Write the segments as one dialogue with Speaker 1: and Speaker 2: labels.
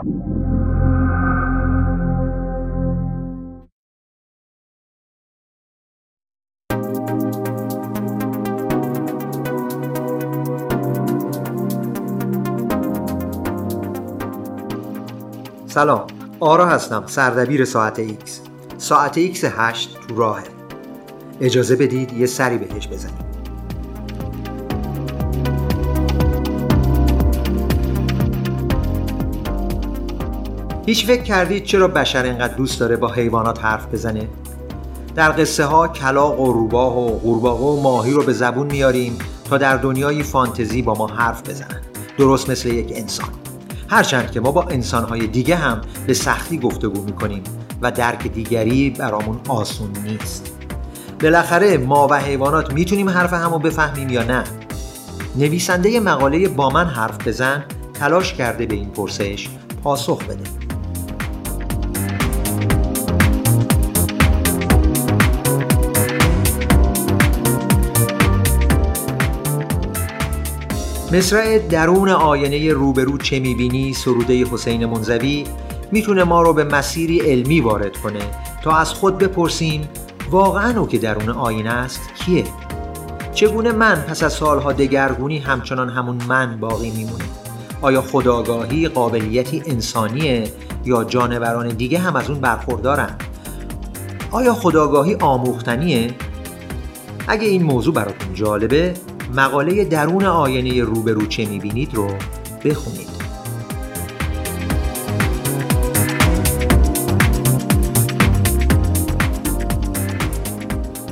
Speaker 1: سلام آرا هستم سردبیر ساعت ایکس. ساعت ایکس هشت تو راهه. اجازه بدید یه سری بهش بزنیم. هیچ فکر کردید چرا بشر اینقدر دوست داره با حیوانات حرف بزنه؟ در قصه ها کلاق و روباه و قورباغه و ماهی رو به زبون میاریم تا در دنیای فانتزی با ما حرف بزنن. درست مثل یک انسان. هرچند که ما با انسانهای دیگه هم به سختی گفتگو می‌کنیم و درک دیگری برامون آسون نیست. بالاخره ما و حیوانات می‌تونیم حرف همو بفهمیم یا نه؟ نویسنده مقاله با من حرف بزن تلاش کرده به این پرسش پاسخ بده. مصرع درون آینه روبرو چه می‌بینی سروده حسین منزوی می‌تونه ما رو به مسیری علمی وارد کنه تا از خود بپرسیم واقعا او که درون آینه است کیه؟ چگونه من پس از سالها دگرگونی همچنان همون من باقی میمونه؟ آیا خداگاهی قابلیتی انسانیه یا جانوران دیگه هم از اون برخوردارن؟ آیا خداگاهی آموختنیه؟ اگه این موضوع براتون جالبه مقاله درون آینه روبرو چه می‌بینید رو بخونید.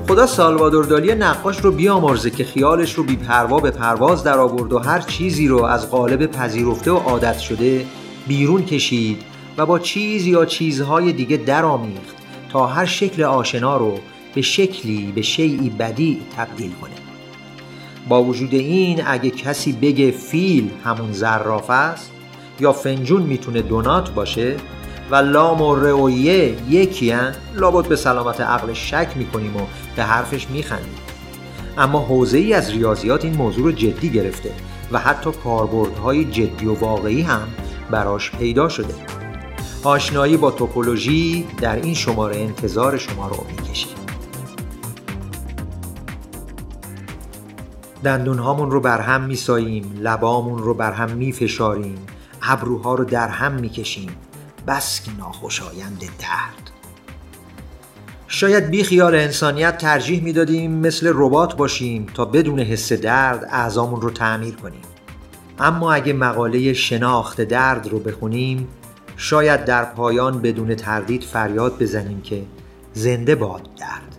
Speaker 1: خدا سالوادور دالی نقاش رو بیامرزه که خیالش رو بیپروا به پرواز در آورد و هر چیزی رو از قالب پذیرفته و عادت شده بیرون کشید و با چیز یا چیزهای دیگه درآمیخت تا هر شکل آشنا رو به شکلی به شیعی بدی تبدیل کنه. با وجود این اگه کسی بگه فیل همون زراف است یا فنجون می‌تونه دونات باشه و لام و رویه یکی هن لابد به سلامت عقل شک می‌کنیم و به حرفش میخندیم. اما حوزه ای از ریاضیات این موضوع رو جدی گرفته و حتی کاربردهای جدی و واقعی هم براش پیدا شده. آشنایی با توپولوژی در این شماره انتظار شما رو می‌کشید دندونهامون رو بر هم میساییم لبامون رو بر هم میفشاریم ابروها رو در هم می‌کشیم. بس که ناخوشایند درد. شاید بی خیال انسانیت ترجیح می‌دادیم مثل ربات باشیم تا بدون حس درد اعضامون رو تعمیر کنیم. اما اگه مقاله شناخت درد رو بخونیم شاید در پایان بدون تردید فریاد بزنیم که زنده باد درد.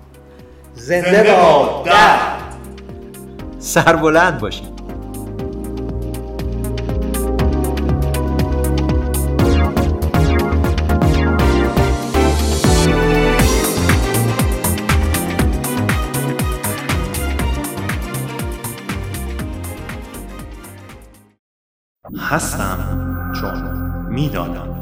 Speaker 2: زنده باد درد.
Speaker 1: سربلند باشید
Speaker 3: هستم چون می‌دانم.